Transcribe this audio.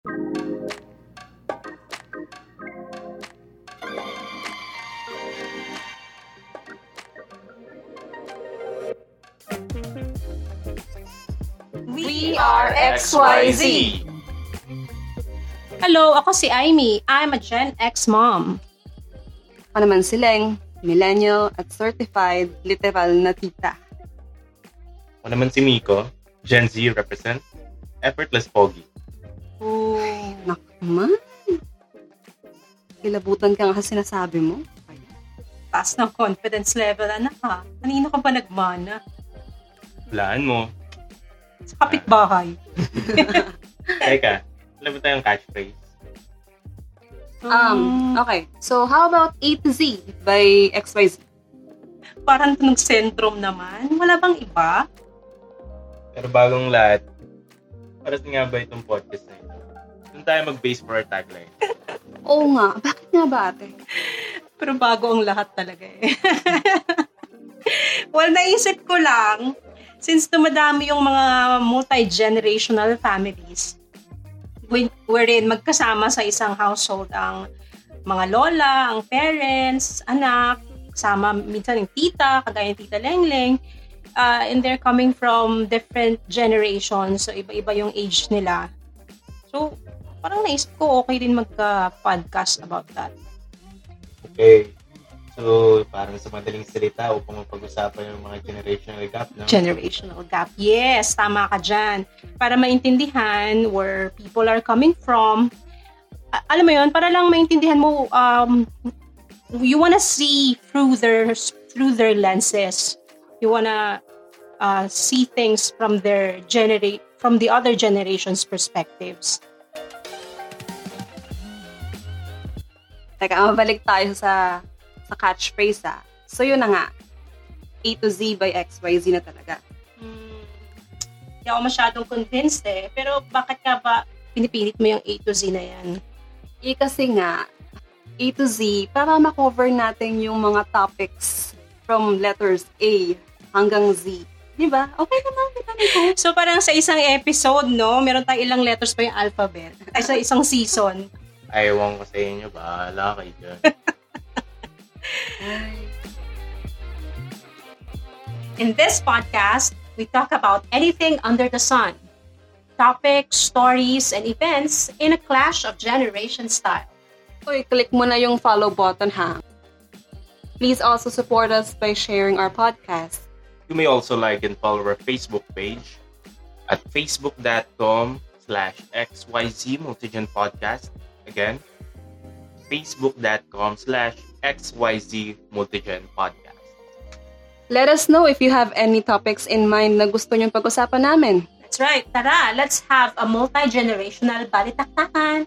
We are XYZ. Hello, ako si Aimee. I'm a Gen X mom. Ako naman si Leng, millennial at certified literal na tita. Ako naman si Miko, Gen Z represent, effortless pogi. Oh, naku man. Kilabutan ka nga sa sinasabi mo. Taas ng confidence level, anak ha. Kanino ka ba nagmana? Laan mo. Sa kapitbahay. Teka, alam mo tayong catchphrase? Um, okay. So, how about A to Z by XYZ? Parang tunog syndrome naman. Wala bang iba? Pero bagong lahat, para sa nga ba itong podcast na ito? Doon tayo mag-base for our tagline. Oo nga. Bakit nga ba ate? Pero bago ang lahat talaga eh. well, naisip ko lang, since dumadami yung mga multi-generational families, whe- wherein magkasama sa isang household ang mga lola, ang parents, anak, kasama minsan yung tita, kagaya ng tita Lengleng, uh, and they're coming from different generations, so iba-iba yung age nila. So, parang naisip ko okay din magka-podcast about that. Okay. So, parang sa madaling salita upang mapag-usapan yung mga generational gap, no? generational gap. Yes, tama ka dyan. Para maintindihan where people are coming from. Alam mo yun, para lang maintindihan mo, um, you wanna see through their through their lenses. You wanna uh, see things from their generate from the other generation's perspectives. Teka, mabalik tayo sa sa catchphrase ah. So, yun na nga. A to Z by XYZ na talaga. Hmm, Hindi ako masyadong convinced eh. Pero bakit ka ba pinipilit mo yung A to Z na yan? Eh, kasi nga, A to Z, para makover natin yung mga topics from letters A hanggang Z. Di ba? Okay naman, ko. So parang sa isang episode, no, meron tayong ilang letters pa yung alphabet. Ay, sa isang season. Ayaw ko sa inyo, bahala kayo dyan. In this podcast, we talk about anything under the sun. Topics, stories, and events in a clash of generation style. Uy, click mo na yung follow button ha. Please also support us by sharing our podcast. You may also like and follow our Facebook page at facebook.com slash xyz multigen podcast. Again, facebook.com slash xyz multigen podcast. Let us know if you have any topics in mind na gusto nyong pag-usapan namin. That's right. Tara, let's have a multi-generational balitaktakan.